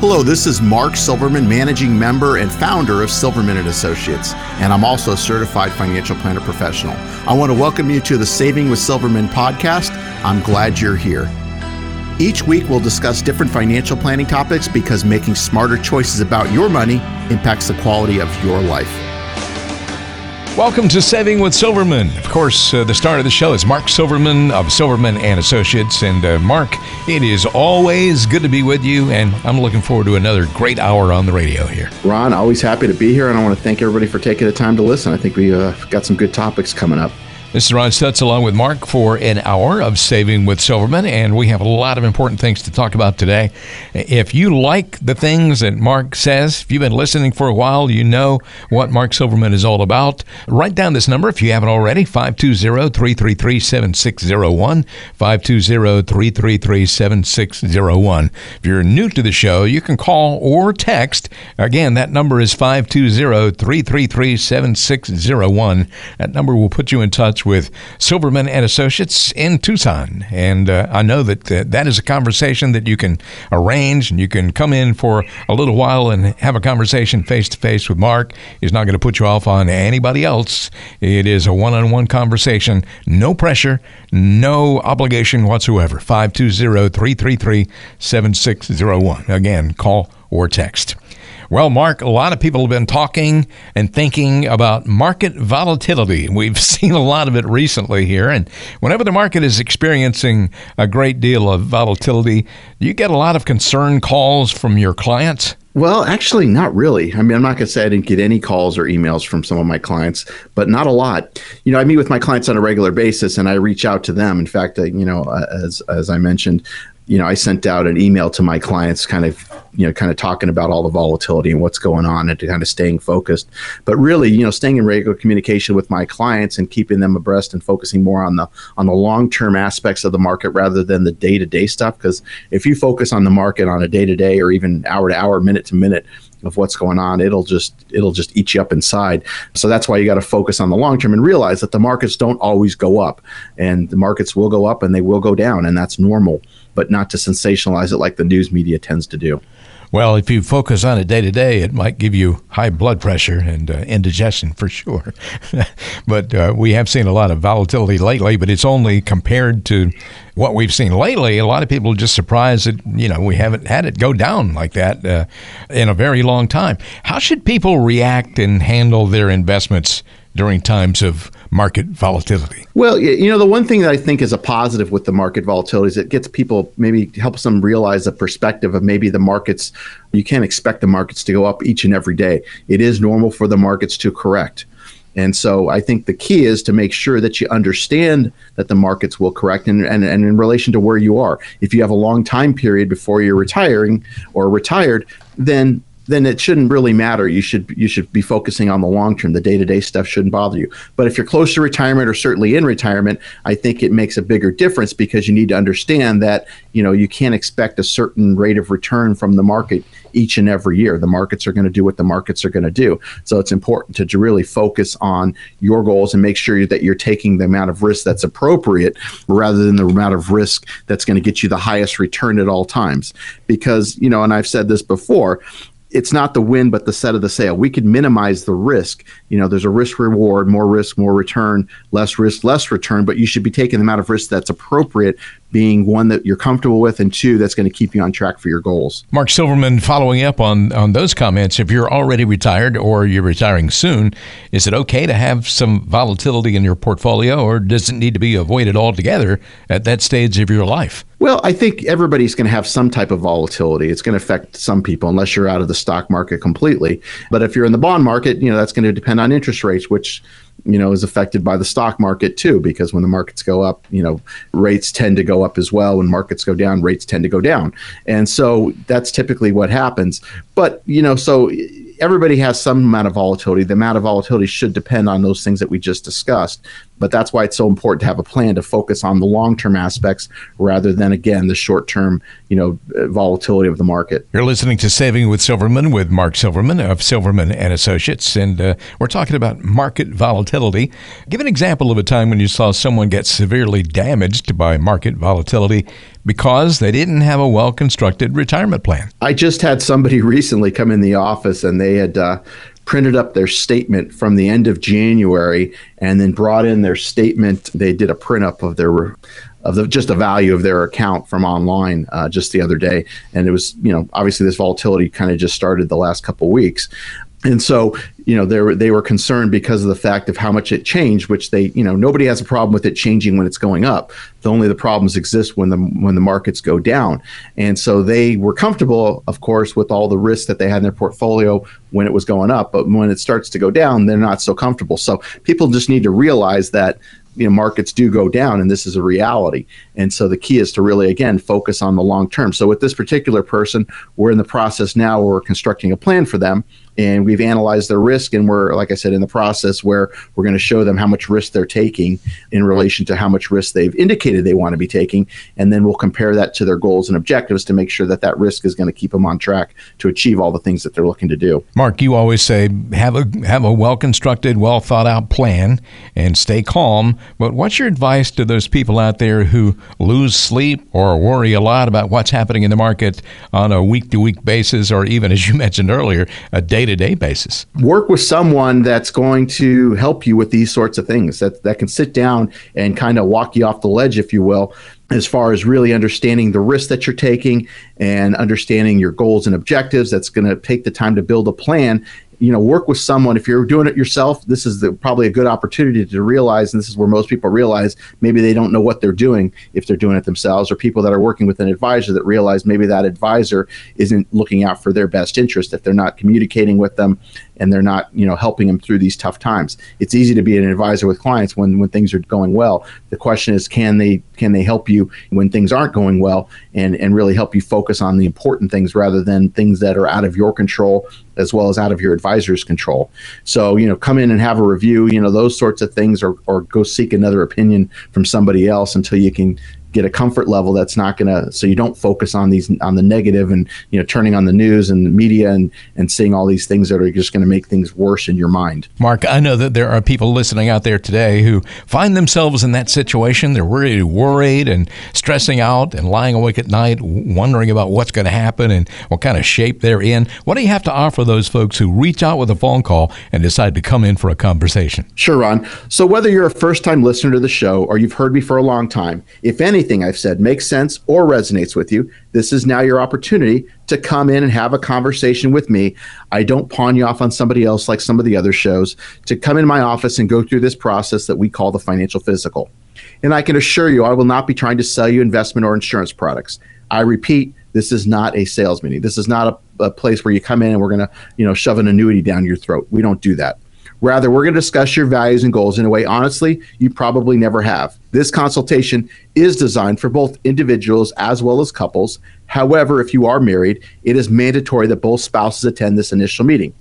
Hello, this is Mark Silverman, managing member and founder of Silverman and Associates, and I'm also a certified financial planner professional. I want to welcome you to the Saving with Silverman podcast. I'm glad you're here. Each week, we'll discuss different financial planning topics because making smarter choices about your money impacts the quality of your life. Welcome to Saving with Silverman. Of course, uh, the star of the show is Mark Silverman of Silverman and Associates. And uh, Mark, it is always good to be with you, and I'm looking forward to another great hour on the radio here. Ron, always happy to be here, and I want to thank everybody for taking the time to listen. I think we uh, got some good topics coming up. This is Ron Stutz along with Mark for an hour of Saving with Silverman, and we have a lot of important things to talk about today. If you like the things that Mark says, if you've been listening for a while, you know what Mark Silverman is all about. Write down this number if you haven't already 520 333 7601. 520 333 7601. If you're new to the show, you can call or text. Again, that number is 520 333 7601. That number will put you in touch with Silverman and Associates in Tucson. And uh, I know that uh, that is a conversation that you can arrange and you can come in for a little while and have a conversation face to face with Mark. He's not going to put you off on anybody else. It is a one on one conversation, no pressure, no obligation whatsoever. 520 333 7601. Again, call or text. Well, Mark, a lot of people have been talking and thinking about market volatility. We've seen a lot of it recently here. And whenever the market is experiencing a great deal of volatility, you get a lot of concern calls from your clients. Well, actually, not really. I mean, I'm not going to say I didn't get any calls or emails from some of my clients, but not a lot. You know, I meet with my clients on a regular basis, and I reach out to them. In fact, uh, you know, uh, as as I mentioned, you know, I sent out an email to my clients, kind of, you know, kind of talking about all the volatility and what's going on, and kind of staying focused. But really, you know, staying in regular communication with my clients and keeping them abreast and focusing more on the on the long term aspects of the market rather than the day to day stuff. Because if you focus on the market on a day to day or even hour to hour, minute to minute, of what's going on it'll just it'll just eat you up inside so that's why you got to focus on the long term and realize that the markets don't always go up and the markets will go up and they will go down and that's normal but not to sensationalize it like the news media tends to do. Well, if you focus on it day to day, it might give you high blood pressure and uh, indigestion for sure. but uh, we have seen a lot of volatility lately, but it's only compared to what we've seen lately. A lot of people are just surprised that, you know, we haven't had it go down like that uh, in a very long time. How should people react and handle their investments during times of market volatility? Well, you know, the one thing that I think is a positive with the market volatility is it gets people maybe helps them realize the perspective of maybe the markets. You can't expect the markets to go up each and every day. It is normal for the markets to correct. And so I think the key is to make sure that you understand that the markets will correct and, and, and in relation to where you are. If you have a long time period before you're retiring or retired, then then it shouldn't really matter. You should you should be focusing on the long term. The day to day stuff shouldn't bother you. But if you're close to retirement or certainly in retirement, I think it makes a bigger difference because you need to understand that you know you can't expect a certain rate of return from the market each and every year. The markets are going to do what the markets are going to do. So it's important to, really focus on your goals and make sure that you're taking the amount of risk that's appropriate rather than the amount of risk that's going to get you the highest return at all times. Because, you know, and I've said this before, it's not the win, but the set of the sail. We could minimize the risk. You know, there's a risk reward, more risk, more return, less risk, less return, but you should be taking the amount of risk that's appropriate being one that you're comfortable with, and two that's going to keep you on track for your goals. Mark Silverman, following up on on those comments, if you're already retired or you're retiring soon, is it okay to have some volatility in your portfolio, or does it need to be avoided altogether at that stage of your life? Well, I think everybody's going to have some type of volatility. It's going to affect some people unless you're out of the stock market completely. But if you're in the bond market, you know that's going to depend on interest rates, which you know, is affected by the stock market too, because when the markets go up, you know, rates tend to go up as well. When markets go down, rates tend to go down. And so that's typically what happens. But, you know, so everybody has some amount of volatility. The amount of volatility should depend on those things that we just discussed. But that's why it's so important to have a plan to focus on the long term aspects rather than, again, the short term, you know, volatility of the market. You're listening to Saving with Silverman with Mark Silverman of Silverman and Associates, and uh, we're talking about market volatility. Give an example of a time when you saw someone get severely damaged by market volatility because they didn't have a well constructed retirement plan. I just had somebody recently come in the office and they had uh, printed up their statement from the end of January and then brought in their statement. They did a print up of their of the just the value of their account from online uh, just the other day, and it was you know obviously this volatility kind of just started the last couple weeks, and so you know they were they were concerned because of the fact of how much it changed which they you know nobody has a problem with it changing when it's going up. The only the problems exist when the when the markets go down. And so they were comfortable of course with all the risks that they had in their portfolio when it was going up. But when it starts to go down they're not so comfortable. So people just need to realize that you know markets do go down and this is a reality. And so the key is to really again focus on the long term. So with this particular person we're in the process now where we're constructing a plan for them and we've analyzed their risk and we're like i said in the process where we're going to show them how much risk they're taking in relation to how much risk they've indicated they want to be taking and then we'll compare that to their goals and objectives to make sure that that risk is going to keep them on track to achieve all the things that they're looking to do. Mark you always say have a have a well constructed well thought out plan and stay calm but what's your advice to those people out there who lose sleep or worry a lot about what's happening in the market on a week to week basis or even as you mentioned earlier a day to day basis. Work with someone that's going to help you with these sorts of things that, that can sit down and kind of walk you off the ledge, if you will, as far as really understanding the risk that you're taking and understanding your goals and objectives. That's going to take the time to build a plan you know work with someone. If you're doing it yourself this is the, probably a good opportunity to realize and this is where most people realize maybe they don't know what they're doing if they're doing it themselves or people that are working with an advisor that realize maybe that advisor isn't looking out for their best interest if they're not communicating with them and they're not you know helping them through these tough times. It's easy to be an advisor with clients when when things are going well. The question is can they can they help you when things aren't going well and and really help you focus on the important things rather than things that are out of your control as well as out of your advisor's control? So you know come in and have a review. You know those sorts of things or or go seek another opinion from somebody else until you can get a comfort level that's not going to so you don't focus on these on the negative and you know turning on the news and the media and and seeing all these things that are just going to make things worse in your mind. Mark i know that there are people listening out there today who find themselves in that situation. They're really worried and stressing out and lying awake at night wondering about what's going to happen and what kind of shape they're in. What do you have to offer those folks who reach out with a phone call and decide to come in for a conversation? Sure ron. So whether you're a first time listener to the show or you've heard me for a long time if any anything I've said makes sense or resonates with you, this is now your opportunity to come in and have a conversation with me. I don't pawn you off on somebody else like some of the other shows, to come in my office and go through this process that we call the financial physical. And I can assure you, I will not be trying to sell you investment or insurance products. I repeat, this is not a sales meeting. This is not a, a place where you come in and we're going to, you know, shove an annuity down your throat. We don't do that. Rather, we're going to discuss your values and goals in a way, honestly, you probably never have. This consultation is designed for both individuals as well as couples. However, if you are married, it is mandatory that both spouses attend this initial meeting.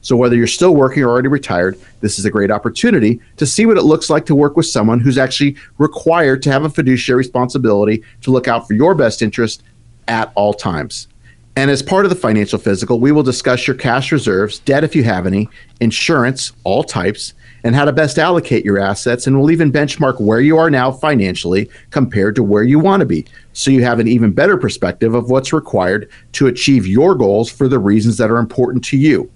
So, whether you're still working or already retired, this is a great opportunity to see what it looks like to work with someone who's actually required to have a fiduciary responsibility to look out for your best interest at all times. And as part of the financial physical, we will discuss your cash reserves, debt if you have any, insurance, all types, and how to best allocate your assets. And we'll even benchmark where you are now financially compared to where you want to be. So you have an even better perspective of what's required to achieve your goals for the reasons that are important to you.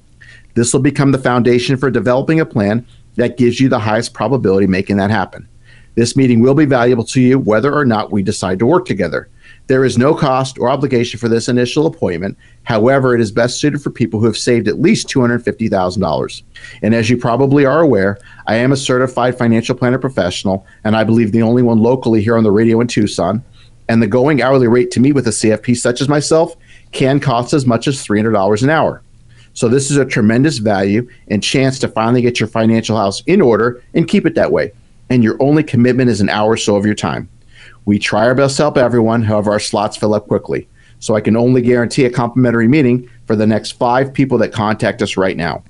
This will become the foundation for developing a plan that gives you the highest probability making that happen. This meeting will be valuable to you whether or not we decide to work together. There is no cost or obligation for this initial appointment. However, it is best suited for people who have saved at least $250,000. And as you probably are aware, I am a certified financial planner professional, and I believe the only one locally here on the radio in Tucson. And the going hourly rate to meet with a CFP such as myself can cost as much as $300 an hour. So, this is a tremendous value and chance to finally get your financial house in order and keep it that way. And your only commitment is an hour or so of your time. We try our best to help everyone, however, our slots fill up quickly. So I can only guarantee a complimentary meeting for the next five people that contact us right now.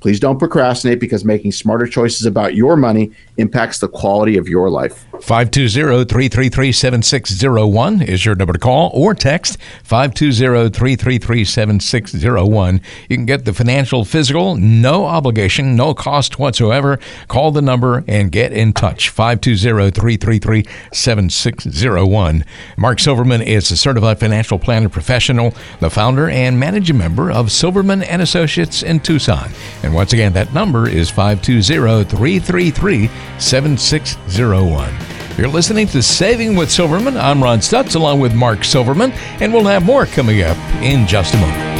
Please don't procrastinate because making smarter choices about your money impacts the quality of your life. 520-333-7601 is your number to call or text 520-333-7601. You can get the financial physical, no obligation, no cost whatsoever. Call the number and get in touch. 520-333-7601. Mark Silverman is a certified financial planner professional, the founder and managing member of Silverman and Associates in Tucson. And once again, that number is 520 333 7601. You're listening to Saving with Silverman. I'm Ron Stutz along with Mark Silverman, and we'll have more coming up in just a moment.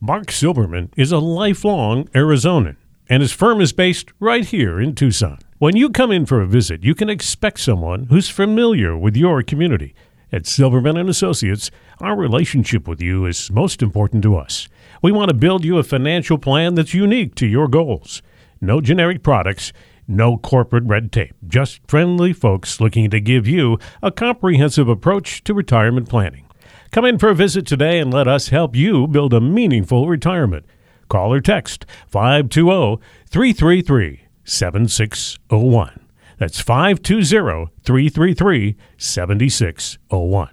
Mark Silverman is a lifelong Arizonan, and his firm is based right here in Tucson. When you come in for a visit, you can expect someone who's familiar with your community. At Silverman and Associates, our relationship with you is most important to us. We want to build you a financial plan that's unique to your goals. No generic products, no corporate red tape, just friendly folks looking to give you a comprehensive approach to retirement planning. Come in for a visit today and let us help you build a meaningful retirement. Call or text 520 333 7601. That's 520 333 7601.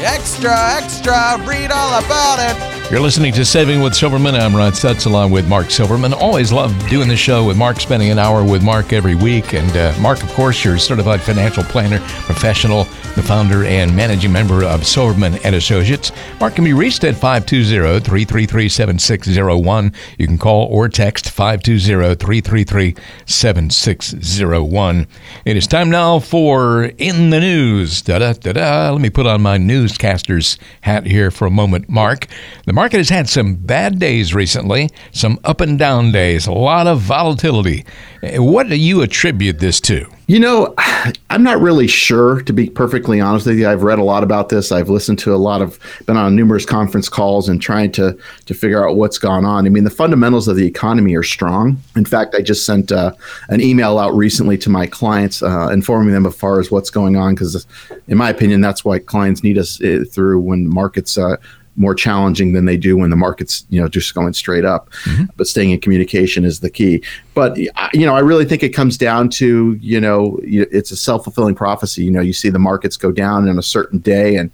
Extra, extra, read all about it. You're listening to Saving with Silverman. I'm Stutz along with Mark Silverman. Always love doing the show with Mark, spending an hour with Mark every week. And uh, Mark, of course, you're a certified financial planner, professional, the founder and managing member of Silverman and Associates. Mark can be reached at 520-333-7601. You can call or text 520-333-7601. It is time now for In the News. Da-da-da-da. Let me put on my newscaster's hat here for a moment, Mark. The market has had some bad days recently, some up and down days, a lot of volatility. Eh, what do you attribute this to? You know, I'm not really sure, to be perfectly honest with you. I've read a lot about this. I've listened to a lot of, been on numerous conference calls and trying to to figure out what's gone on. I mean, the fundamentals of the economy are strong. In fact, I just sent uh, an email out recently to my clients, uh, informing them as far as what's going on, because in my opinion, that's why clients need us uh, through when markets uh, more challenging than they do when the market's you know just going straight up. Mm-hmm. But staying in communication is the key. But you know, I really think it comes down to you know it's a self fulfilling prophecy. You know, you see the markets go down on a certain day, and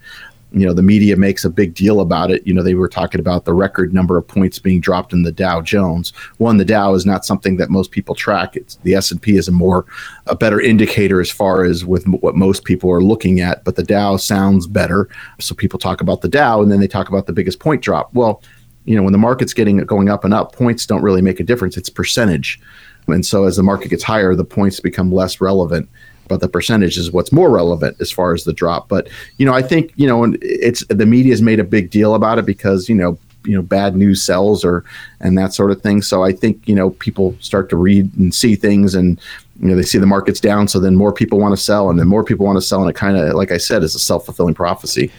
you know the media makes a big deal about it. You know they were talking about the record number of points being dropped in the dow jones. One the dow is not something that most people track. It's the s&p is a more a better indicator as far as with what most people are looking at but the dow sounds better. So people talk about the dow and then they talk about the biggest point drop. Well you know when the market's getting going up and up points don't really make a difference. It's percentage. And so as the market gets higher the points become less relevant but the percentage is what's more relevant as far as the drop. But you know, I think you know, it's the media's made a big deal about it because you know, you know, bad news sells or and that sort of thing. So I think you know, people start to read and see things and. You know, they see the market's down, so then more people want to sell, and then more people want to sell, and it kind of, like I said, is a self fulfilling prophecy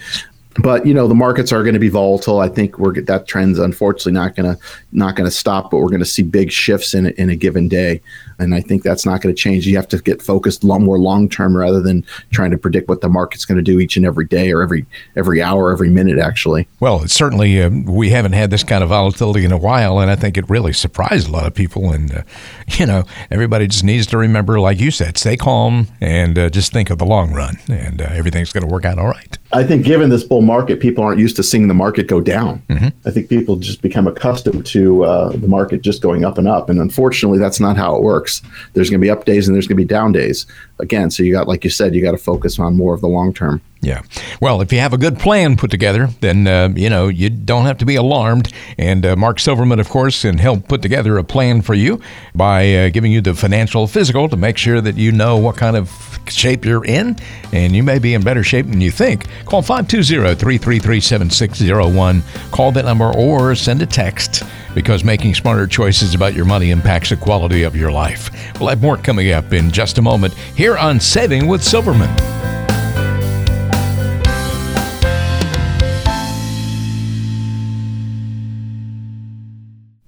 but you know the markets are going to be volatile. I think we're that trend's unfortunately not going to not going to stop, but we're going to see big shifts in in a given day, and I think that's not going to change. You have to get focused a lot more long term rather than trying to predict what the market's going to do each and every day or every every hour, every minute. Actually, well, certainly uh, we haven't had this kind of volatility in a while, and I think it really surprised a lot of people. And uh, you know, everybody just needs to remember, like you said, stay calm and uh, just think of the long run, and uh, everything's going to work out all right. I think given this bull market, people aren't used to seeing the market go down. Mm-hmm. I think people just become accustomed to uh, the market just going up and up. And unfortunately, that's not how it works. There's going to be up days and there's going to be down days. Again, so you got, like you said, you got to focus on more of the long term. Yeah. Well, if you have a good plan put together, then, uh, you know, you don't have to be alarmed. And uh, Mark Silverman, of course, can help put together a plan for you by uh, giving you the financial physical to make sure that you know what kind of shape you're in. And you may be in better shape than you think. Call 520 333 7601. Call that number or send a text because making smarter choices about your money impacts the quality of your life. We'll have more coming up in just a moment here on Saving with Silverman.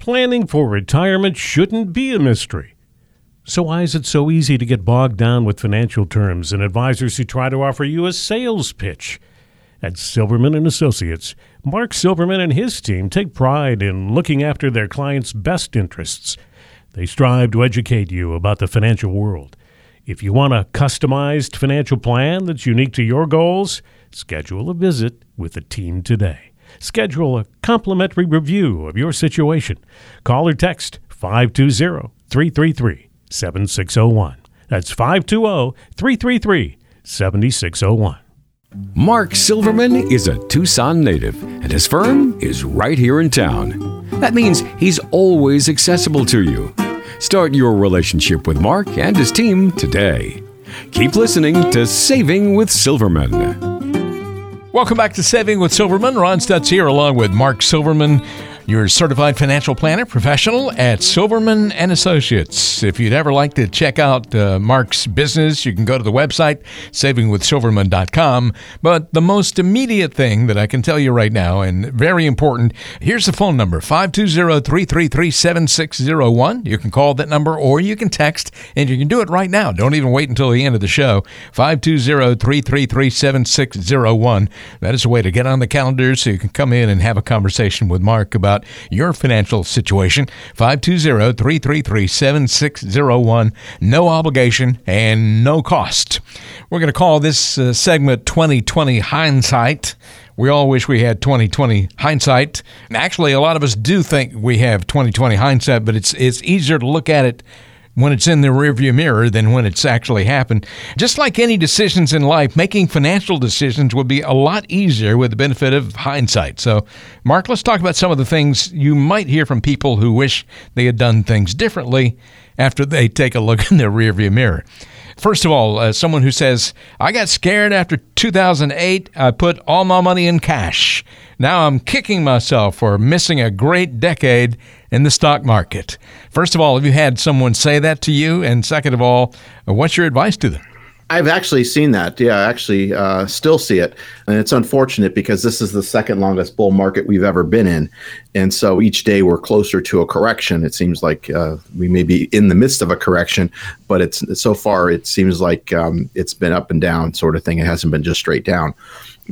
Planning for retirement shouldn't be a mystery. So, why is it so easy to get bogged down with financial terms and advisors who try to offer you a sales pitch? At Silverman and Associates, Mark Silverman and his team take pride in looking after their clients' best interests. They strive to educate you about the financial world. If you want a customized financial plan that's unique to your goals, schedule a visit with the team today. Schedule a complimentary review of your situation. Call or text 520 333 7601. That's 520 333 7601. Mark Silverman is a Tucson native, and his firm is right here in town. That means he's always accessible to you. Start your relationship with Mark and his team today. Keep listening to Saving with Silverman. Welcome back to Saving with Silverman. Ron Stutz here, along with Mark Silverman your certified financial planner professional at Silverman and Associates. If you'd ever like to check out uh, Mark's business, you can go to the website savingwithsilverman.com. But the most immediate thing that I can tell you right now, and very important, here's the phone number 520-333-7601. You can call that number or you can text, and you can do it right now. Don't even wait until the end of the show. 520-333-7601. That is a way to get on the calendar so you can come in and have a conversation with Mark about about your financial situation. 520 333 7601. No obligation and no cost. We're going to call this uh, segment 2020 Hindsight. We all wish we had 2020 hindsight. Actually, a lot of us do think we have 2020 hindsight, but it's it's easier to look at it when it's in the rearview mirror than when it's actually happened. Just like any decisions in life, making financial decisions would be a lot easier with the benefit of hindsight. So, Mark, let's talk about some of the things you might hear from people who wish they had done things differently after they take a look in their rearview mirror. First of all, uh, someone who says, I got scared after 2008. I put all my money in cash. Now I'm kicking myself for missing a great decade in the stock market. First of all, have you had someone say that to you? And second of all, what's your advice to them? I've actually seen that. Yeah, I actually uh, still see it. And it's unfortunate because this is the second longest bull market we've ever been in. And so each day we're closer to a correction. It seems like uh, we may be in the midst of a correction, but it's so far it seems like um, it's been up and down sort of thing. It hasn't been just straight down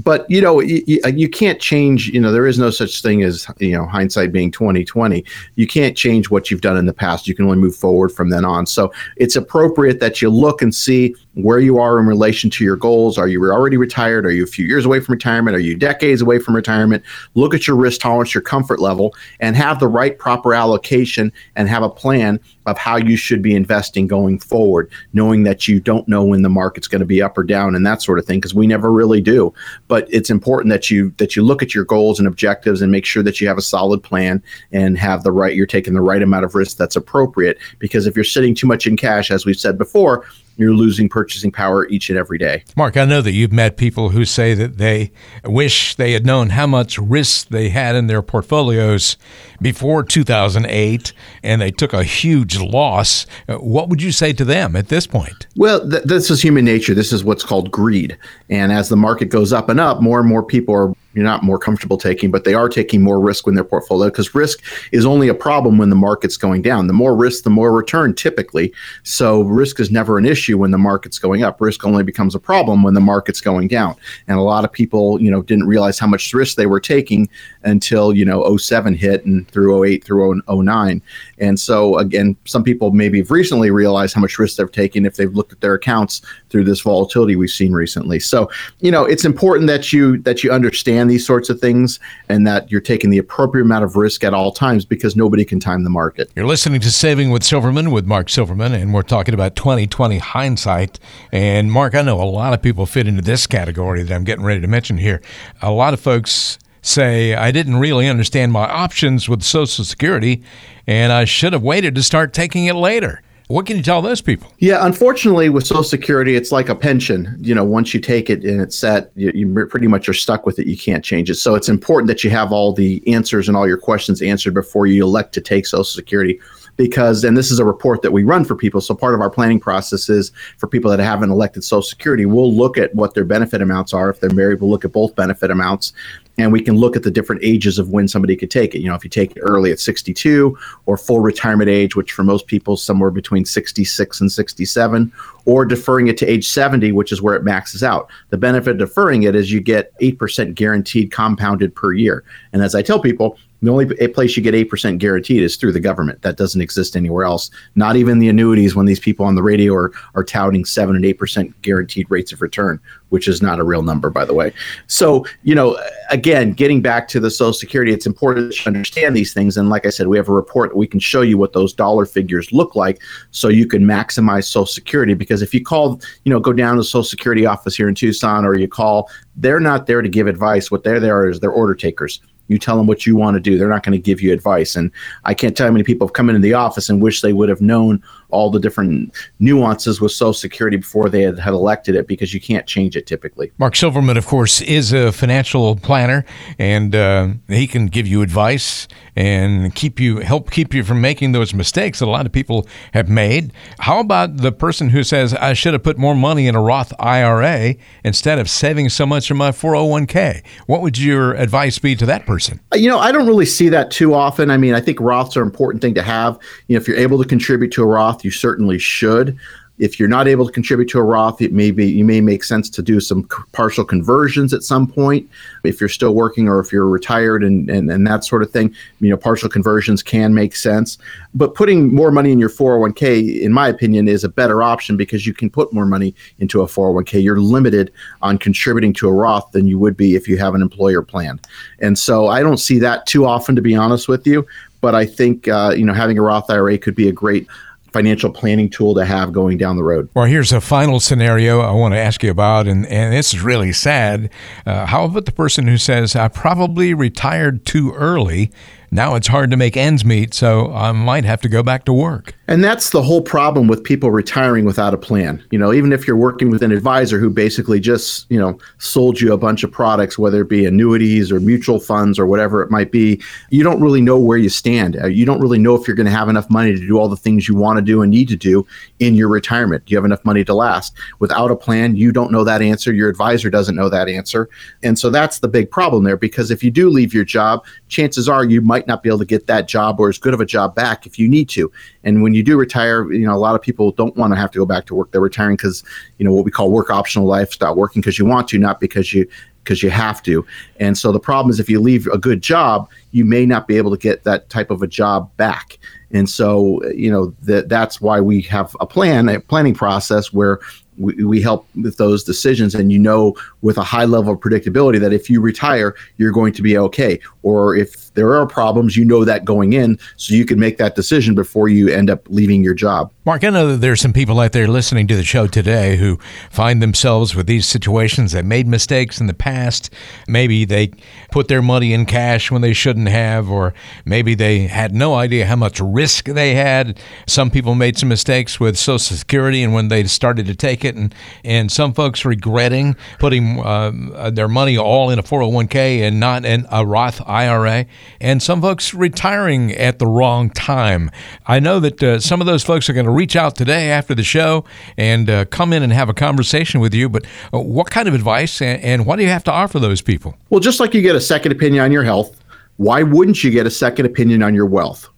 but you know you, uh, you, can't change you know there is no such thing as you know hindsight being 2020 you can't change what you've done in the past. You can only move forward from then on. So it's appropriate that you look and see where you are in relation to your goals. Are you already retired? Are you a few years away from retirement? Are you decades away from retirement? Look at your risk tolerance your comfort level and have the right proper allocation and have a plan of how you should be investing going forward knowing that you don't know when the market's going to be up or down and that sort of thing because we never really do. But it's important that you that you look at your goals and objectives and make sure that you have a solid plan and have the right you're taking the right amount of risk that's appropriate because if you're sitting too much in cash as we've said before you're losing purchasing power each and every day. Mark, I know that you've met people who say that they wish they had known how much risk they had in their portfolios before 2008 and they took a huge loss. What would you say to them at this point? Well, th- this is human nature. This is what's called greed. And as the market goes up and up, more and more people are you're not more comfortable taking, but they are taking more risk in their portfolio because risk is only a problem when the market's going down. The more risk, the more return typically. So risk is never an issue when the market's going up. Risk only becomes a problem when the market's going down. And a lot of people, you know, didn't realize how much risk they were taking until, you know, 07 hit and through 08 through 09. And so again, some people maybe have recently realized how much risk they've taken if they've looked at their accounts through this volatility we've seen recently. So, you know, it's important that you that you understand these sorts of things and that you're taking the appropriate amount of risk at all times because nobody can time the market. You're listening to Saving with Silverman with Mark Silverman and we're talking about 2020 hindsight. And Mark, I know a lot of people fit into this category that I'm getting ready to mention here. A lot of folks say I didn't really understand my options with Social Security and I should have waited to start taking it later. What can you tell those people? Yeah, unfortunately, with Social Security, it's like a pension. You know, once you take it and it's set, you, you, pretty much are stuck with it. You can't change it. So it's important that you have all the answers and all your questions answered before you elect to take Social Security. Because, and this is a report that we run for people. So part of our planning process is for people that haven't elected Social Security, we'll look at what their benefit amounts are. If they're married, we'll look at both benefit amounts and we can look at the different ages of when somebody could take it. You know, if you take it early at 62 or full retirement age, which for most people is somewhere between 66 and 67, or deferring it to age 70, which is where it maxes out. The benefit of deferring it is you get 8% guaranteed compounded per year. And as I tell people, the only place you get 8% guaranteed is through the government. That doesn't exist anywhere else. Not even the annuities when these people on the radio are, are touting 7 and 8% guaranteed rates of return, which is not a real number, by the way. So, you know, again, getting back to the Social Security, it's important to understand these things. And like I said, we have a report that we can show you what those dollar figures look like so you can maximize Social Security. Because if you call, you know, go down to the Social Security office here in Tucson or you call, they're not there to give advice. What they're there is they're order takers you tell them what you want to do. They're not going to give you advice. And I can't tell how many people have come into the office and wish they would have known all the different nuances with Social Security before they had, had elected it because you can't change it typically. Mark Silverman, of course, is a financial planner and uh, he can give you advice and keep you help keep you from making those mistakes that a lot of people have made. How about the person who says I should have put more money in a Roth IRA instead of saving so much in my 401k? What would your advice be to that person? Uh, you know, I don't really see that too often. I mean, I think Roths are an important thing to have. You know, if you're able to contribute to a Roth, you certainly should. If you're not able to contribute to a Roth, it may be you may make sense to do some partial conversions at some point. If you're still working or if you're retired and, and and that sort of thing, you know, partial conversions can make sense. But putting more money in your 401k, in my opinion, is a better option because you can put more money into a 401k. You're limited on contributing to a Roth than you would be if you have an employer plan. And so I don't see that too often, to be honest with you but I think uh, you know having a Roth IRA could be a great financial planning tool to have going down the road. Well, here's a final scenario I want to ask you about, and, and this is really sad. Uh, how about the person who says, I probably retired too early now it's hard to make ends meet, so I might have to go back to work. And that's the whole problem with people retiring without a plan. You know, even if you're working with an advisor who basically just, you know, sold you a bunch of products, whether it be annuities or mutual funds or whatever it might be, you don't really know where you stand. Uh, you don't really know if you're going to have enough money to do all the things you want to do and need to do in your retirement. Do you have enough money to last? Without a plan, you don't know that answer. Your advisor doesn't know that answer. And so that's the big problem there because if you do leave your job, chances are you might not be able to get that job or as good of a job back if you need to. And when you do retire, you know, a lot of people don't want to have to go back to work. They're retiring because, you know, what we call work optional lifestyle, working because you want to, not because you because you have to. And so the problem is if you leave a good job, you may not be able to get that type of a job back. And so, you know, that that's why we have a plan, a planning process where we, we help with those decisions and you know with a high level of predictability that if you retire you're going to be okay. Or if there are problems you know that going in so you can make that decision before you end up leaving your job. Mark i know that there's some people out there listening to the show today who find themselves with these situations. That made mistakes in the past. Maybe they put their money in cash when they shouldn't have or maybe they had no idea how much risk they had. Some people made some mistakes with social security and when they started to take and and some folks regretting putting uh, their money all in a 401k and not in a Roth IRA, and some folks retiring at the wrong time. I know that uh, some of those folks are going to reach out today after the show and uh, come in and have a conversation with you. But uh, what kind of advice and, and what do you have to offer those people? Well, just like you get a second opinion on your health, why wouldn't you get a second opinion on your wealth?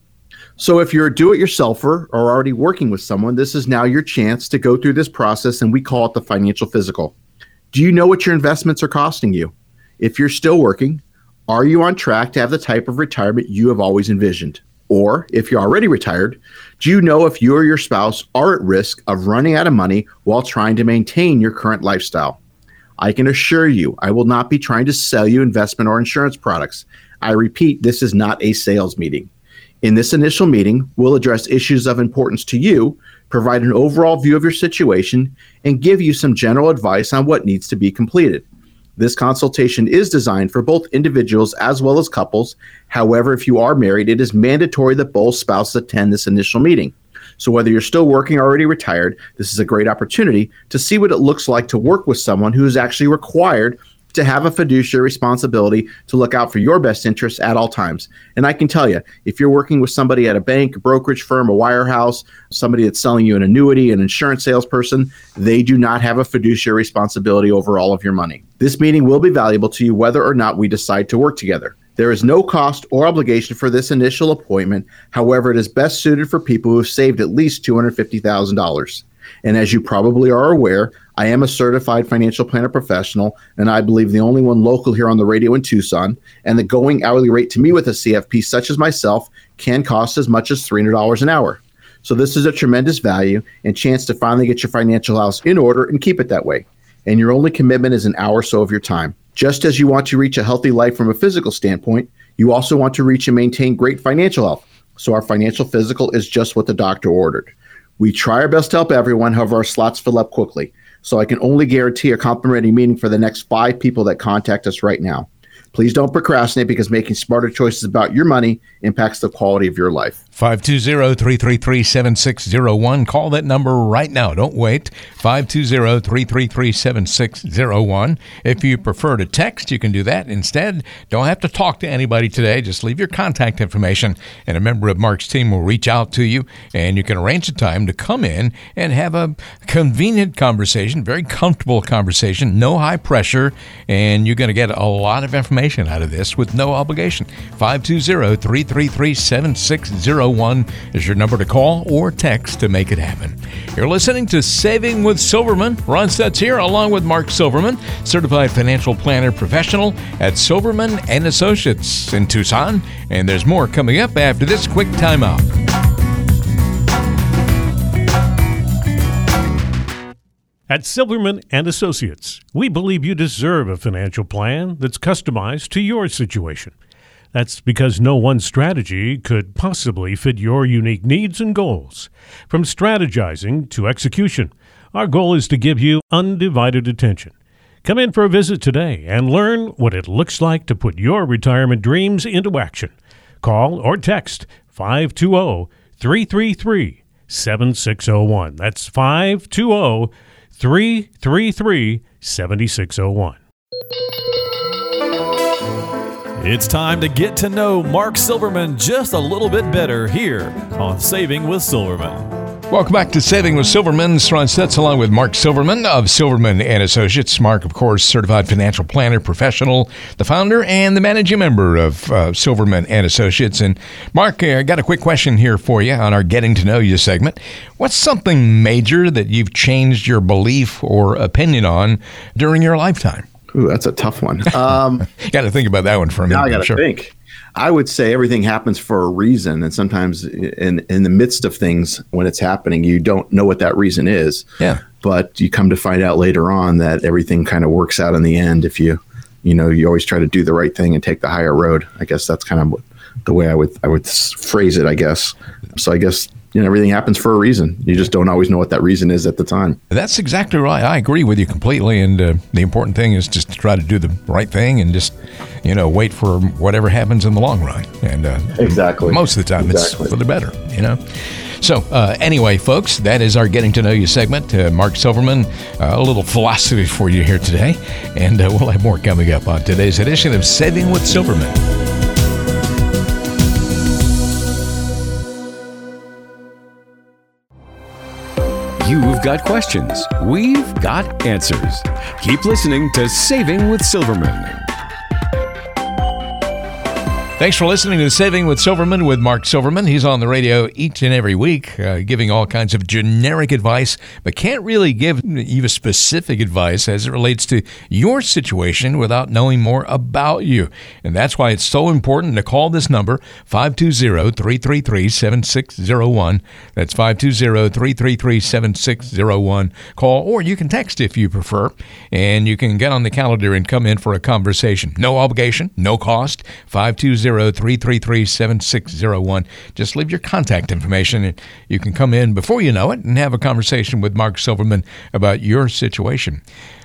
So if you're a do-it-yourselfer or already working with someone, this is now your chance to go through this process and we call it the financial physical. Do you know what your investments are costing you? If you're still working, are you on track to have the type of retirement you have always envisioned? Or if you're already retired, do you know if you or your spouse are at risk of running out of money while trying to maintain your current lifestyle? I can assure you, I will not be trying to sell you investment or insurance products. I repeat, this is not a sales meeting. In this initial meeting, we'll address issues of importance to you, provide an overall view of your situation, and give you some general advice on what needs to be completed. This consultation is designed for both individuals as well as couples. However, if you are married, it is mandatory that both spouses attend this initial meeting. So, whether you're still working or already retired, this is a great opportunity to see what it looks like to work with someone who is actually required to have a fiduciary responsibility to look out for your best interests at all times. And I can tell you, if you're working with somebody at a bank, a brokerage firm, a wirehouse, somebody that's selling you an annuity, an insurance salesperson, they do not have a fiduciary responsibility over all of your money. This meeting will be valuable to you whether or not we decide to work together. There is no cost or obligation for this initial appointment. However, it is best suited for people who have saved at least $250,000. And as you probably are aware, I am a certified financial planner professional, and I believe the only one local here on the radio in Tucson. And the going hourly rate to me with a CFP such as myself can cost as much as $300 an hour. So this is a tremendous value and chance to finally get your financial house in order and keep it that way. And your only commitment is an hour or so of your time. Just as you want to reach a healthy life from a physical standpoint, you also want to reach and maintain great financial health. So, our financial physical is just what the doctor ordered. We try our best to help everyone, however, our slots fill up quickly. So, I can only guarantee a complimentary meeting for the next five people that contact us right now. Please don't procrastinate because making smarter choices about your money impacts the quality of your life. 520-333-7601. Call that number right now. Don't wait. 520-333-7601. If you prefer to text, you can do that. Instead, don't have to talk to anybody today. Just leave your contact information and a member of Mark's team will reach out to you and you can arrange a time to come in and have a convenient conversation, very comfortable conversation, no high pressure, and you're going to get a lot of information out of this with no obligation. 520-333-7601 is your number to call or text to make it happen. You're listening to Saving with Silverman. Ron Stutz here, along with Mark Silverman, certified financial planner professional at Silverman and Associates in Tucson. And there's more coming up after this quick timeout. At Silverman and Associates, we believe you deserve a financial plan that's customized to your situation. That's because no one strategy could possibly fit your unique needs and goals. From strategizing to execution, our goal is to give you undivided attention. Come in for a visit today and learn what it looks like to put your retirement dreams into action. Call or text 520 333 7601. That's 520 333 7601. It's time to get to know Mark Silverman just a little bit better here on Saving with Silverman. Welcome back to Saving with Silverman. Ron Stutz along with Mark Silverman of Silverman and Associates. Mark, of course, certified financial planner, professional, the founder and the managing member of uh, Silverman and Associates. And Mark, I got a quick question here for you on our Getting to Know You segment. What's something major that you've changed your belief or opinion on during your lifetime? Ooh, that's a tough one. Um, got to think about that one for a minute. now I got to sure. think. I would say everything happens for a reason, and sometimes in in the midst of things when it's happening, you don't know what that reason is. Yeah. But you come to find out later on that everything kind of works out in the end if you, you know, you always try to do the right thing and take the higher road. I guess that's kind of what, the way I would I would phrase it. I guess. So I guess you know everything happens for a reason. You just don't always know what that reason is at the time. That's exactly right. I agree with you completely. And uh, the important thing is just to try to do the right thing and just, you know, wait for whatever happens in the long run. And uh, Exactly. most of the time Exactly. it's for the better, you know. So, uh, anyway, folks, that is our Getting to Know You segment. Uh, Mark Silverman, uh, a little philosophy for you here today. And uh, we'll have more coming up on today's edition of Saving with Silverman. You've got questions. We've got answers. Keep listening to Saving with Silverman. Thanks for listening to Saving with Silverman with Mark Silverman. He's on the radio each and every week, uh, giving all kinds of generic advice, but can't really give even specific advice as it relates to your situation without knowing more about you. And that's why it's so important to call this number, 520 333 7601. That's 520 333 7601. Call, or you can text if you prefer, and you can get on the calendar and come in for a conversation. No obligation, no cost. 520 333 7601. Just leave your contact information, and you can come in before you know it and have a conversation with Mark Silverman about your situation.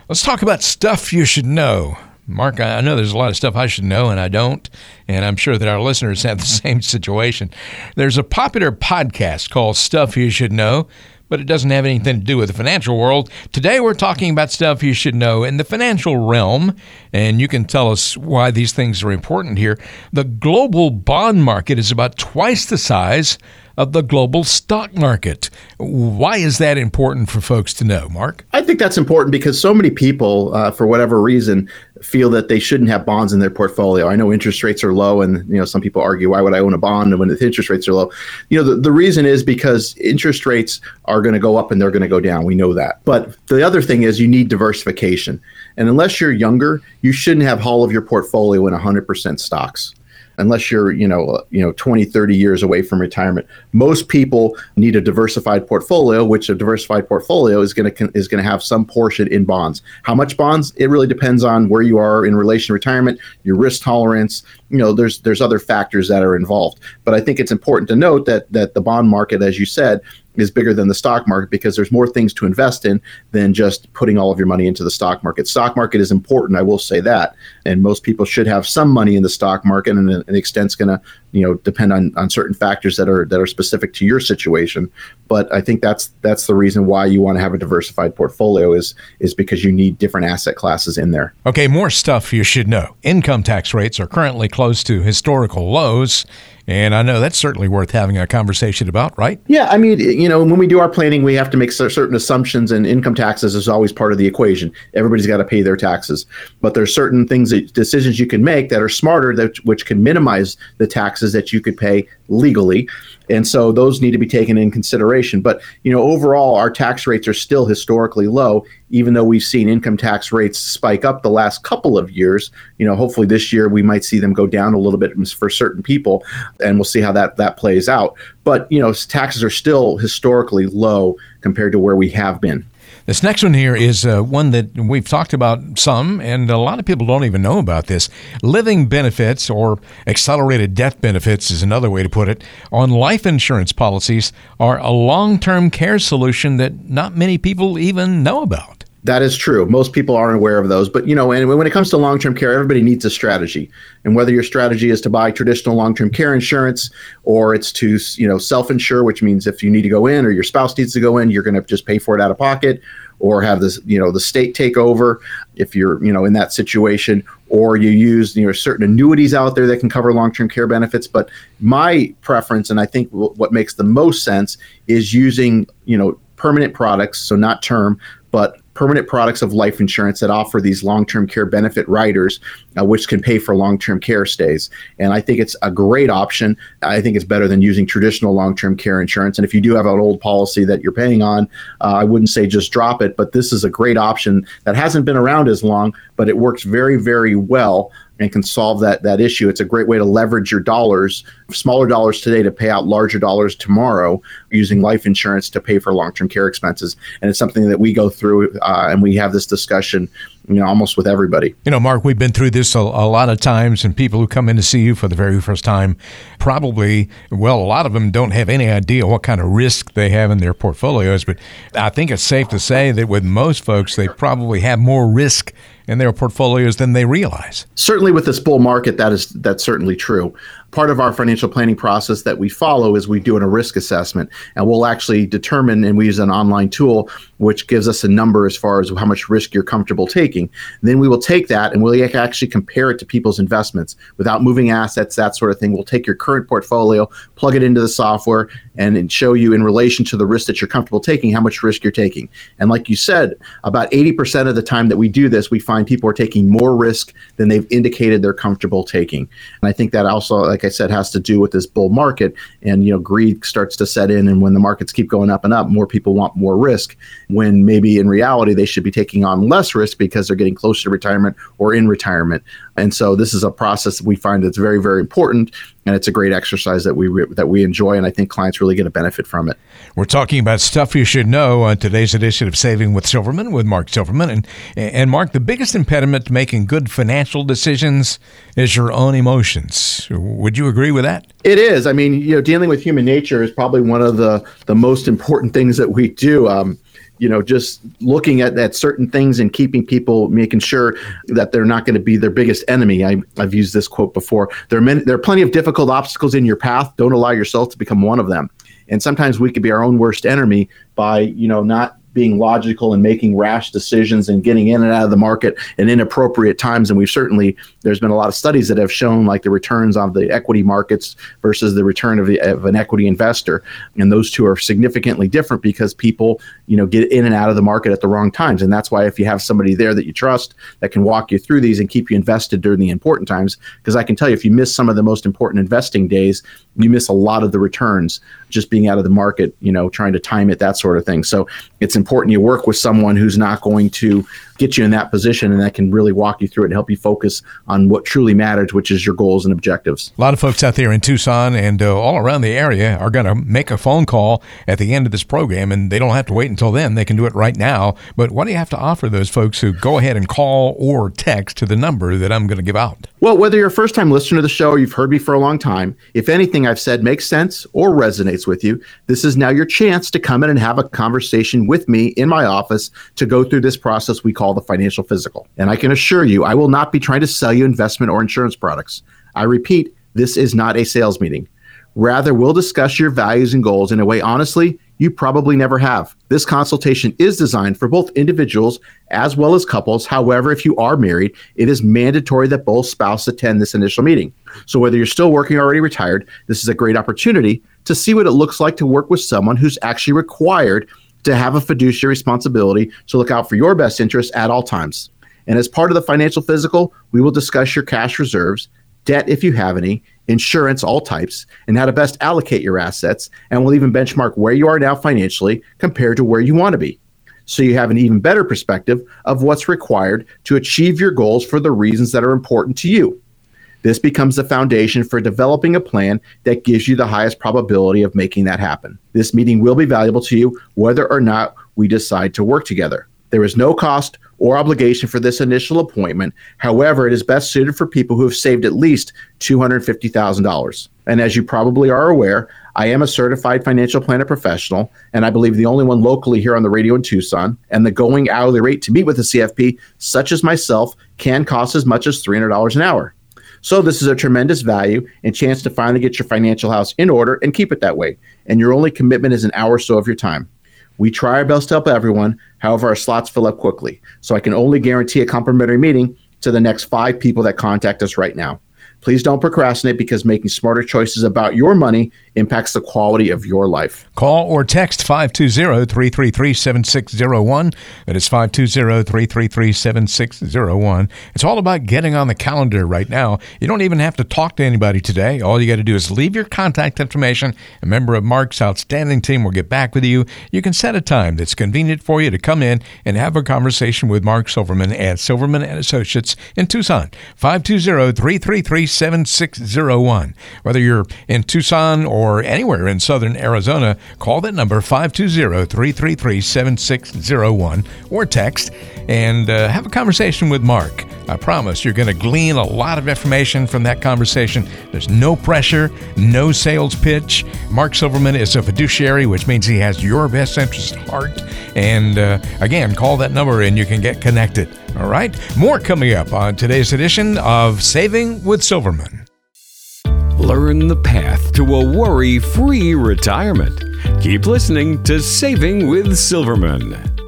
Let's talk about stuff you should know. Mark, I I know there's a lot of stuff I should know and I don't, and I'm sure that our listeners have the same situation. There's a popular podcast called Stuff You Should Know but it doesn't have anything to do with the financial world. Today, we're talking about stuff you should know in the financial realm, and you can tell us why these things are important here. The global bond market is about twice the size of the global stock market. Why is that important for folks to know, Mark? I think that's important because so many people, uh, for whatever reason, feel that they shouldn't have bonds in their portfolio. I know interest rates are low, and you know some people argue why would I own a bond when the interest rates are low? You know the, the reason is because interest rates are going to go up and they're going to go down. We know that. But the other thing is you need diversification, and unless you're younger, you shouldn't have all of your portfolio in 100% stocks unless you're you know uh, you know 20 30 years away from retirement. Most people need a diversified portfolio which a diversified portfolio is going to is going to have some portion in bonds. How much bonds? It really depends on where you are in relation to retirement your risk tolerance you know there's there's other factors that are involved but i think it's important to note that that the bond market as you said is bigger than the stock market because there's more things to invest in than just putting all of your money into the stock market. Stock market is important, I will say that, and most people should have some money in the stock market, and an extent's going to you know depend on on certain factors that are that are specific to your situation. But I think that's that's the reason why you want to have a diversified portfolio is is because you need different asset classes in there. Okay, more stuff you should know. Income tax rates are currently close to historical lows. And I know that's certainly worth having a conversation about, right? Yeah, I mean, you know, when we do our planning, we have to make certain assumptions, and income taxes is always part of the equation. Everybody's got to pay their taxes, but there's certain things that decisions you can make that are smarter, that which can minimize the taxes that you could pay legally and so those need to be taken in consideration. But you know overall our tax rates are still historically low even though we've seen income tax rates spike up the last couple of years. You know hopefully this year we might see them go down a little bit for certain people and we'll see how that that plays out. But you know taxes are still historically low compared to where we have been this next one here is uh, one that we've talked about some, and a lot of people don't even know about this. Living benefits or accelerated death benefits is another way to put it on life insurance policies are a long term care solution that not many people even know about. That is true. Most people aren't aware of those, but you know, and when it comes to long-term care, everybody needs a strategy. And whether your strategy is to buy traditional long-term care insurance or it's to, you know, self-insure, which means if you need to go in or your spouse needs to go in, you're going to just pay for it out of pocket, or have this, you know, the state take over if you're, you know, in that situation, or you use, you know, certain annuities out there that can cover long-term care benefits. But my preference, and I think w- what makes the most sense, is using, you know, permanent products, so not term, but permanent products of life insurance that offer these long-term care benefit riders, uh, which can pay for long-term care stays. And I think it's a great option. I think it's better than using traditional long-term care insurance. And if you do have an old policy that you're paying on, uh, I wouldn't say just drop it, but this is a great option that hasn't been around as long, but it works very, very well and can solve that that issue. It's a great way to leverage your dollars, smaller dollars today to pay out larger dollars tomorrow using life insurance to pay for long-term care expenses. And it's something that we go through uh, and we have this discussion you know almost with everybody you know mark we've been through this a, a, lot of times and people who come in to see you for the very first time probably well a lot of them don't have any idea what kind of risk they have in their portfolios but i think it's safe to say that with most folks they probably have more risk in their portfolios than they realize. Certainly, with this bull market, that is that's certainly true part of our financial planning process that we follow is we do a risk assessment and we'll actually determine and we use an online tool which gives us a number as far as how much risk you're comfortable taking. Then we will take that and we'll actually compare it to people's investments without moving assets that sort of thing. We'll take your current portfolio plug it into the software and show you in relation to the risk that you're comfortable taking how much risk you're taking. And like you said about 80% of the time that we do this we find people are taking more risk than they've indicated they're comfortable taking. And i think that also like like I said, has to do with this bull market. And, you know, greed starts to set in. And when the markets keep going up and up, more people want more risk when maybe in reality they should be taking on less risk because they're getting closer to retirement or in retirement. And so this is a process that we find that's very, very important, and it's a great exercise that we re- that we enjoy, and I think clients really get a benefit from it. We're talking about stuff you should know on today's edition of Saving with Silverman with Mark Silverman, and and Mark, the biggest impediment to making good financial decisions is your own emotions. Would you agree with that? It is. I mean, you know, dealing with human nature is probably one of the the most important things that we do. Um, you know, just looking at, at certain things and keeping people, making sure that they're not going to be their biggest enemy. I, have used this quote before. There are many, there are plenty of difficult obstacles in your path. Don't allow yourself to become one of them. And sometimes we could be our own worst enemy by, you know, not being logical and making rash decisions and getting in and out of the market in inappropriate times. And we've certainly, there's been a lot of studies that have shown like the returns on the equity markets versus the return of, the, of an equity investor. And those two are significantly different because people, you know, get in and out of the market at the wrong times. And that's why if you have somebody there that you trust that can walk you through these and keep you invested during the important times, because I can tell you, if you miss some of the most important investing days, you miss a lot of the returns just being out of the market, you know, trying to time it, that sort of thing. So it's important you work with someone who's not going to get you in that position and that can really walk you through it and help you focus on what truly matters, which is your goals and objectives. A lot of folks out there in Tucson and uh, all around the area are going to make a phone call at the end of this program, and they don't have to wait until then. They can do it right now. But what do you have to offer those folks who go ahead and call or text to the number that I'm going to give out? Well, whether you're a first time listener to the show or you've heard me for a long time, if anything I've said makes sense or resonates with you, this is now your chance to come in and have a conversation with me in my office to go through this process we call the financial physical. And I can assure you, I will not be trying to sell you investment or insurance products. I repeat, this is not a sales meeting. Rather, we'll discuss your values and goals in a way, honestly, you probably never have. This consultation is designed for both individuals as well as couples. However, if you are married, it is mandatory that both spouses attend this initial meeting. So, whether you're still working or already retired, this is a great opportunity to see what it looks like to work with someone who's actually required to have a fiduciary responsibility to look out for your best interests at all times. And as part of the financial physical, we will discuss your cash reserves, debt if you have any, insurance, all types, and how to best allocate your assets. And we'll even benchmark where you are now financially compared to where you want to be. So you have an even better perspective of what's required to achieve your goals for the reasons that are important to you. This becomes the foundation for developing a plan that gives you the highest probability of making that happen. This meeting will be valuable to you whether or not we decide to work together. There is no cost or obligation for this initial appointment. However, it is best suited for people who have saved at least $250,000. And as you probably are aware, I am a certified financial planner professional, and I believe the only one locally here on the radio in Tucson. And the going hourly rate to meet with a CFP, such as myself, can cost as much as $300 an hour. So this is a tremendous value and chance to finally get your financial house in order and keep it that way. And your only commitment is an hour or so of your time. We try our best to help everyone. However, our slots fill up quickly. So I can only guarantee a complimentary meeting to the next five people that contact us right now. Please don't procrastinate because making smarter choices about your money impacts the quality of your life. Call or text 520 333 7601. That is 520 333 7601. It's all about getting on the calendar right now. You don't even have to talk to anybody today. All you got to do is leave your contact information. A member of Mark's outstanding team will get back with you. You can set a time that's convenient for you to come in and have a conversation with Mark Silverman at Silverman and Associates in Tucson. 520 333 7601. Whether you're in Tucson or anywhere in southern Arizona, call that number 520 333 7601 or text and uh, have a conversation with Mark. I promise you're going to glean a lot of information from that conversation. There's no pressure, no sales pitch. Mark Silverman is a fiduciary, which means he has your best interest at heart. And uh, again, call that number and you can get connected. All right? More coming up on today's edition of Saving with Silverman. Learn the path to a worry free retirement. Keep listening to Saving with Silverman.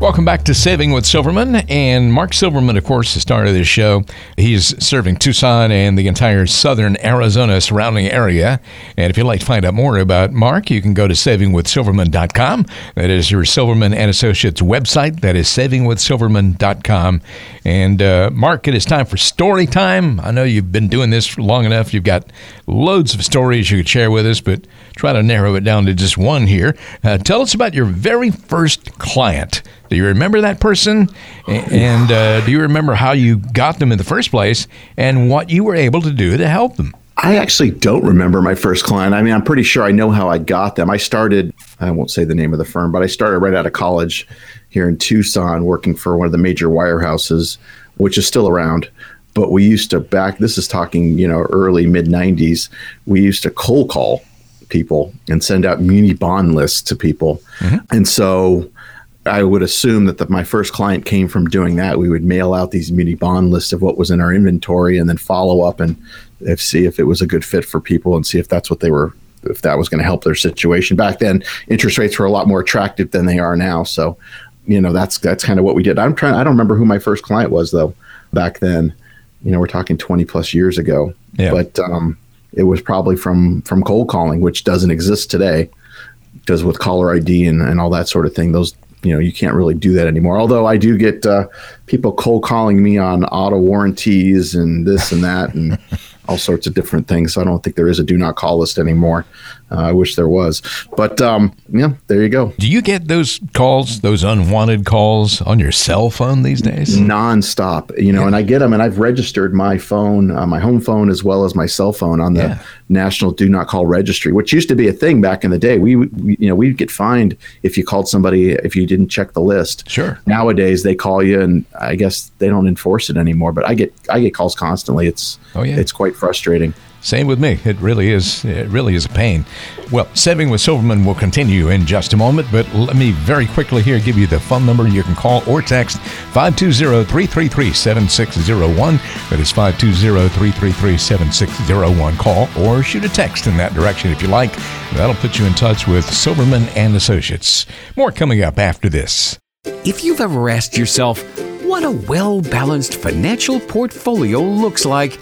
Welcome back to Saving with Silverman. And Mark Silverman, of course, the star of this show. He's serving Tucson and the entire southern Arizona surrounding area. And if you'd like to find out more about Mark, you can go to savingwithsilverman.com. That is your Silverman and Associates website. That is savingwithsilverman.com. And uh, Mark, it is time for story time. I know you've been doing this long enough. You've got loads of stories you could share with us, but try to narrow it down to just one here. Uh, tell us about your very first client. Do you remember that person? And uh, do you remember how you got them in the first place and what you were able to do to help them? I actually don't remember my first client. I mean, I'm pretty sure I know how I got them. I started, I won't say the name of the firm, but I started right out of college here in Tucson working for one of the major wirehouses, which is still around. But we used to back, this is talking, you know, early mid 90s, we used to cold call people and send out muni bond lists to people. Mm-hmm. And so I would assume that the, my first client came from doing that. We would mail out these muni bond lists of what was in our inventory and then follow up and if, see if it was a good fit for people and see if that's what they were if that was going to help their situation. Back then, interest rates were a lot more attractive than they are now. So, you know, that's that's kind of what we did. I'm trying. I don't remember who my first client was though. Back then, you know, we're talking 20 plus years ago. Yeah. But um, it was probably from from cold calling, which doesn't exist today. Because with caller ID and, and all that sort of thing, those you know you can't really do that anymore. Although I do get uh, people cold calling me on auto warranties and this and that and all sorts of different things. So I don't think there is a do not call list anymore. Uh, I wish there was, but um, yeah, there you go. Do you get those calls, those unwanted calls on your cell phone these days? nonstop you know and i get them and i've registered my phone uh, my home phone as well as my cell phone on the Yeah. national do not call registry which used to be a thing back in the day we, we you know we'd get fined if you called somebody if you didn't check the list Sure. nowadays they call you and i guess they don't enforce it anymore but i get i get calls constantly it's Oh, yeah. it's quite frustrating Same with me. It really is. It really is a pain. Well, saving with Silverman will continue in just a moment, but let me very quickly here give you the phone number you can call or text 520-333-7601. That is 520-333-7601. Call or shoot a text in that direction if you like. That'll put you in touch with Silverman and Associates. More coming up after this. If you've ever asked yourself what a well balanced financial portfolio looks like,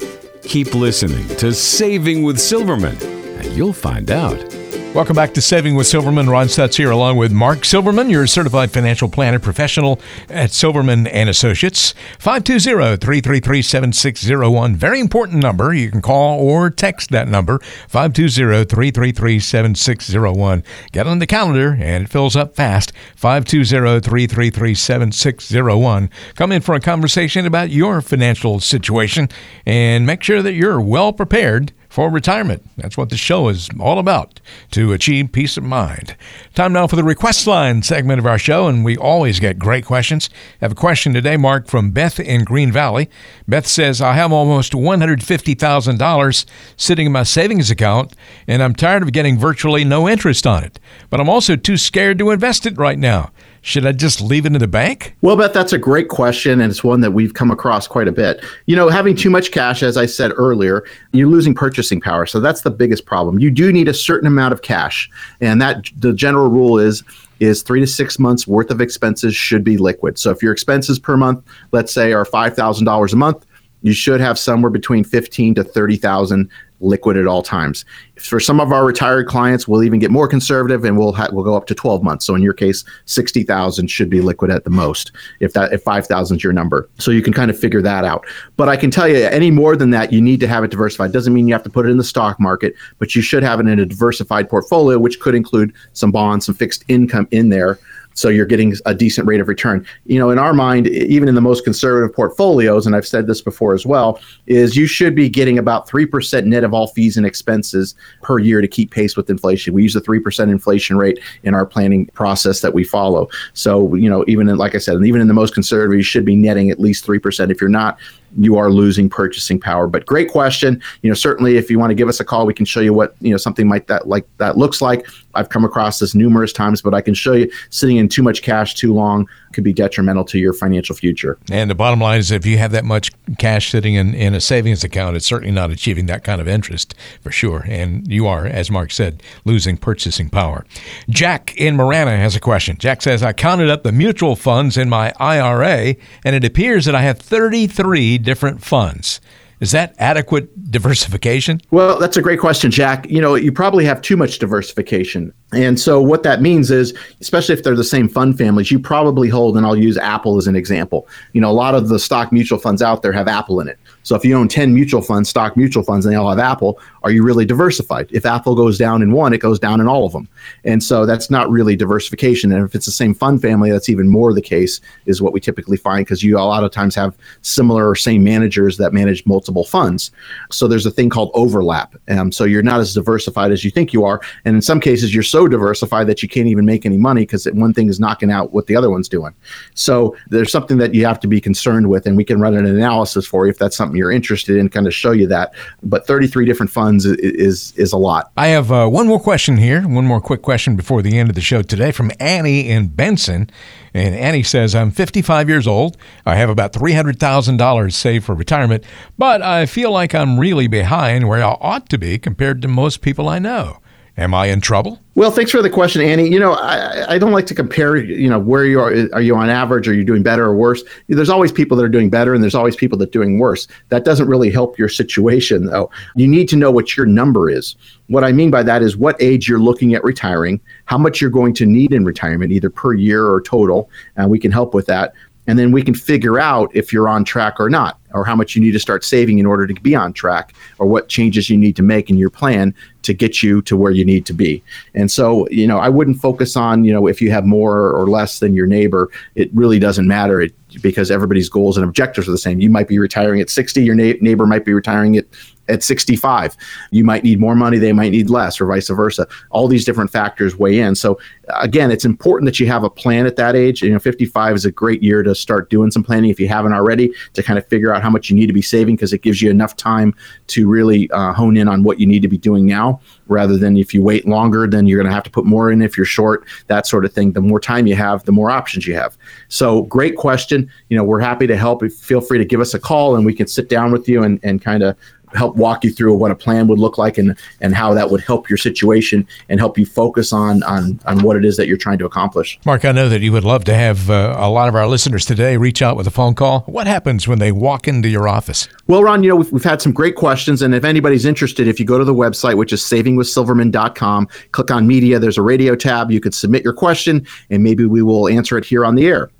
keep listening to Saving with Silverman, and you'll find out. Welcome back to Saving with Silverman. Ron Stutz here, along with Mark Silverman, your certified financial planner professional at Silverman and Associates. 520-333-7601. Very important number. You can call or text that number. 520-333-7601. Get on the calendar and it fills up fast. 520-333-7601. Come in for a conversation about your financial situation and make sure that you're well prepared for retirement. That's what the show is all about to achieve peace of mind. Time now for the request line segment of our show, and we always get great questions. I have a question today, Mark, from Beth in Green Valley. Beth says, I have almost $150,000 sitting in my savings account, and I'm tired of getting virtually no interest on it. But I'm also too scared to invest it right now. Should I just leave it in the bank? Well, Beth, that's a great question, and it's one that we've come across quite a bit. You know, having too much cash, as I said earlier, you're losing purchasing power. So that's the biggest problem. You do need a certain amount of cash, and that the general rule is is three to six months worth of expenses should be liquid. So if your expenses per month, let's say, are five thousand dollars a month, you should have somewhere between fifteen to thirty thousand liquid at all times. For some of our retired clients, we'll even get more conservative and we'll ha- we'll go up to 12 months. So in your case, 60,000 should be liquid at the most if that if 5,000 is your number. So you can kind of figure that out. But I can tell you any more than that, you need to have it diversified. Doesn't mean you have to put it in the stock market, but you should have it in a diversified portfolio which could include some bonds, some fixed income in there so you're getting a decent rate of return. You know, in our mind, even in the most conservative portfolios, and I've said this before as well, is you should be getting about 3% net of all fees and expenses per year to keep pace with inflation. We use the 3% inflation rate in our planning process that we follow. So, you know, even in, like I said, and even in the most conservative, you should be netting at least 3%. If you're not, you are losing purchasing power. But great question. You know, certainly if you want to give us a call, we can show you what, you know, something like that like that looks like. I've come across this numerous times, but I can show you sitting in too much cash too long could be detrimental to your financial future. And the bottom line is if you have that much cash sitting in, in a savings account, it's certainly not achieving that kind of interest for sure. And you are, as Mark said, losing purchasing power. Jack in Marana has a question. Jack says, I counted up the mutual funds in my IRA, and it appears that I have 33 different funds. Is that adequate diversification? Well, that's a great question, Jack. You know, you probably have too much diversification. And so what that means is, especially if they're the same fund families, you probably hold, and I'll use Apple as an example. You know, a lot of the stock mutual funds out there have Apple in it. So if you own 10 mutual funds, stock mutual funds, and they all have Apple, are you really diversified? If Apple goes down in one, it goes down in all of them. And so that's not really diversification. And if it's the same fund family, that's even more the case, is what we typically find because you a lot of times have similar or same managers that manage multiple funds. So there's a thing called overlap. Um, so you're not as diversified as you think you are. And in some cases, you're so diversified that you can't even make any money because one thing is knocking out what the other one's doing. So there's something that you have to be concerned with, and we can run an analysis for you if that's something you're interested in, kind of show you that. But 33 different funds is is, is a lot. I have uh, one more question here, one more quick question before the end of the show today from Annie in Benson. And Annie says, I'm 55 years old. I have about $300,000 saved for retirement, but I feel like I'm really behind where I ought to be compared to most people I know. Am I in trouble? Well, thanks for the question, Annie. You know, I, I don't like to compare, you know, where you are. Are you on average? Are you doing better or worse? There's always people that are doing better and there's always people that are doing worse. That doesn't really help your situation, though. You need to know what your number is. What I mean by that is what age you're looking at retiring, how much you're going to need in retirement, either per year or total. And we can help with that and then we can figure out if you're on track or not or how much you need to start saving in order to be on track or what changes you need to make in your plan to get you to where you need to be. And so you know i wouldn't focus on you know if you have more or less than your neighbor it really doesn't matter. It, because everybody's goals and objectives are the same. You might be retiring at 60 your na- neighbor might be retiring at at 65. You might need more money, they might need less, or vice versa. All these different factors weigh in. So, again, it's important that you have a plan at that age. You know, 55 is a great year to start doing some planning if you haven't already to kind of figure out how much you need to be saving because it gives you enough time to really uh, hone in on what you need to be doing now rather than if you wait longer, then you're going to have to put more in if you're short, that sort of thing. The more time you have, the more options you have. So, great question. You know, we're happy to help. Feel free to give us a call and we can sit down with you and, and kind of help walk you through what a plan would look like and and how that would help your situation and help you focus on on on what it is that you're trying to accomplish. Mark, I know that you would love to have uh, a lot of our listeners today reach out with a phone call. What happens when they walk into your office? Well, Ron, you know we've, we've had some great questions, and if anybody's interested, if you go to the website, which is savingwithsilverman.com, click on media. There's a radio tab. You could submit your question, and maybe we will answer it here on the air.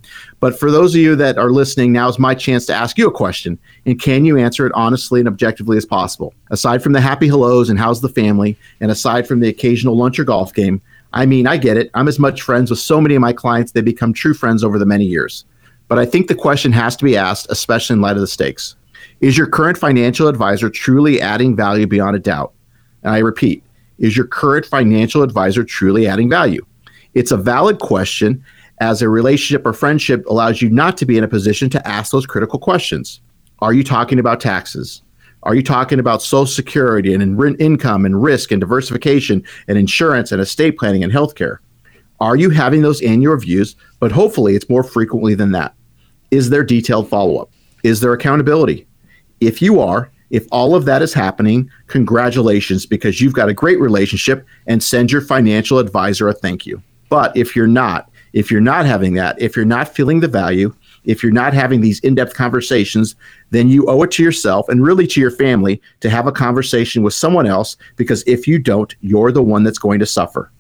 But for those of you that are listening, now is my chance to ask you a question. And can you answer it honestly and objectively as possible? Aside from the happy hellos and how's the family, and aside from the occasional lunch or golf game, I mean, I get it. I'm as much friends with so many of my clients, they become true friends over the many years. But I think the question has to be asked, especially in light of the stakes. Is your current financial advisor truly adding value beyond a doubt? And I repeat, is your current financial advisor truly adding value? It's a valid question as a relationship or friendship allows you not to be in a position to ask those critical questions. Are you talking about taxes? Are you talking about social security and in- income and risk and diversification and insurance and estate planning and healthcare? Are you having those annual reviews? But hopefully it's more frequently than that. Is there detailed follow up? Is there accountability? If you are, if all of that is happening, congratulations because you've got a great relationship and send your financial advisor a thank you. But if you're not, if you're not having that, if you're not feeling the value, if you're not having these in depth conversations, then you owe it to yourself and really to your family to have a conversation with someone else because if you don't, you're the one that's going to suffer.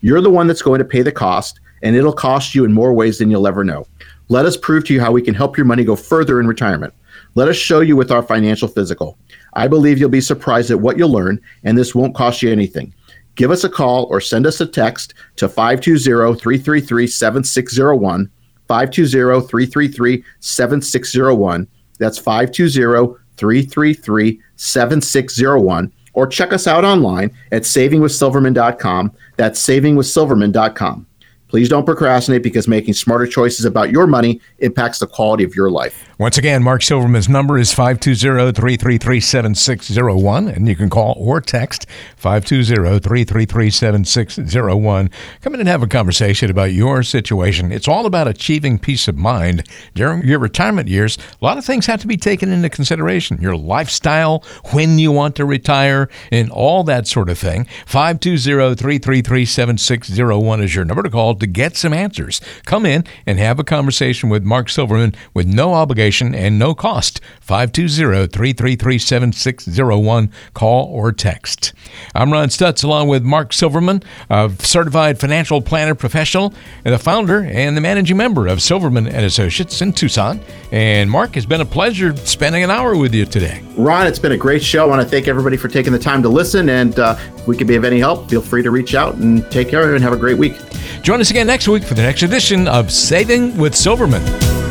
You're the one that's going to pay the cost, and it'll cost you in more ways than you'll ever know. Let us prove to you how we can help your money go further in retirement. Let us show you with our financial physical. I believe you'll be surprised at what you'll learn, and this won't cost you anything give us a call or send us a text to 520-333-7601 520-333-7601 that's 520-333-7601 or check us out online at savingwithsilverman.com that's savingwithsilverman.com Please don't procrastinate because making smarter choices about your money impacts the quality of your life. Once again, Mark Silverman's number is 520-333-7601 and you can call or text 520-333-7601. Come in and have a conversation about your situation. It's all about achieving peace of mind during your retirement years. A lot of things have to be taken into consideration. Your lifestyle, when you want to retire, and all that sort of thing. 520-333-7601 is your number to call to get some answers. Come in and have a conversation with Mark Silverman with no obligation and no cost. 520 333 7601. Call or text. I'm Ron Stutz along with Mark Silverman, a certified financial planner professional and the founder and the managing member of Silverman and Associates in Tucson. And Mark, it's been a pleasure spending an hour with you today. Ron, it's been a great show. I want to thank everybody for taking the time to listen. And uh, if we could be of any help, feel free to reach out and take care and have a great week. Join us again next week for the next edition of Saving with Silverman.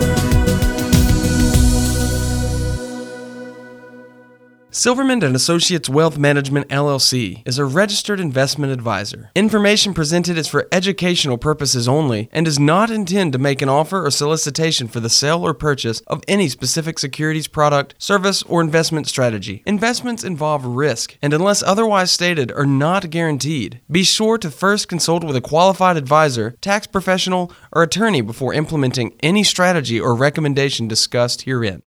Silverman and Associates Wealth Management LLC is a registered investment advisor. Information presented is for educational purposes only and does not intend to make an offer or solicitation for the sale or purchase of any specific securities product, service, or investment strategy. Investments involve risk and unless otherwise stated are not guaranteed. Be sure to first consult with a qualified advisor, tax professional, or attorney before implementing any strategy or recommendation discussed herein.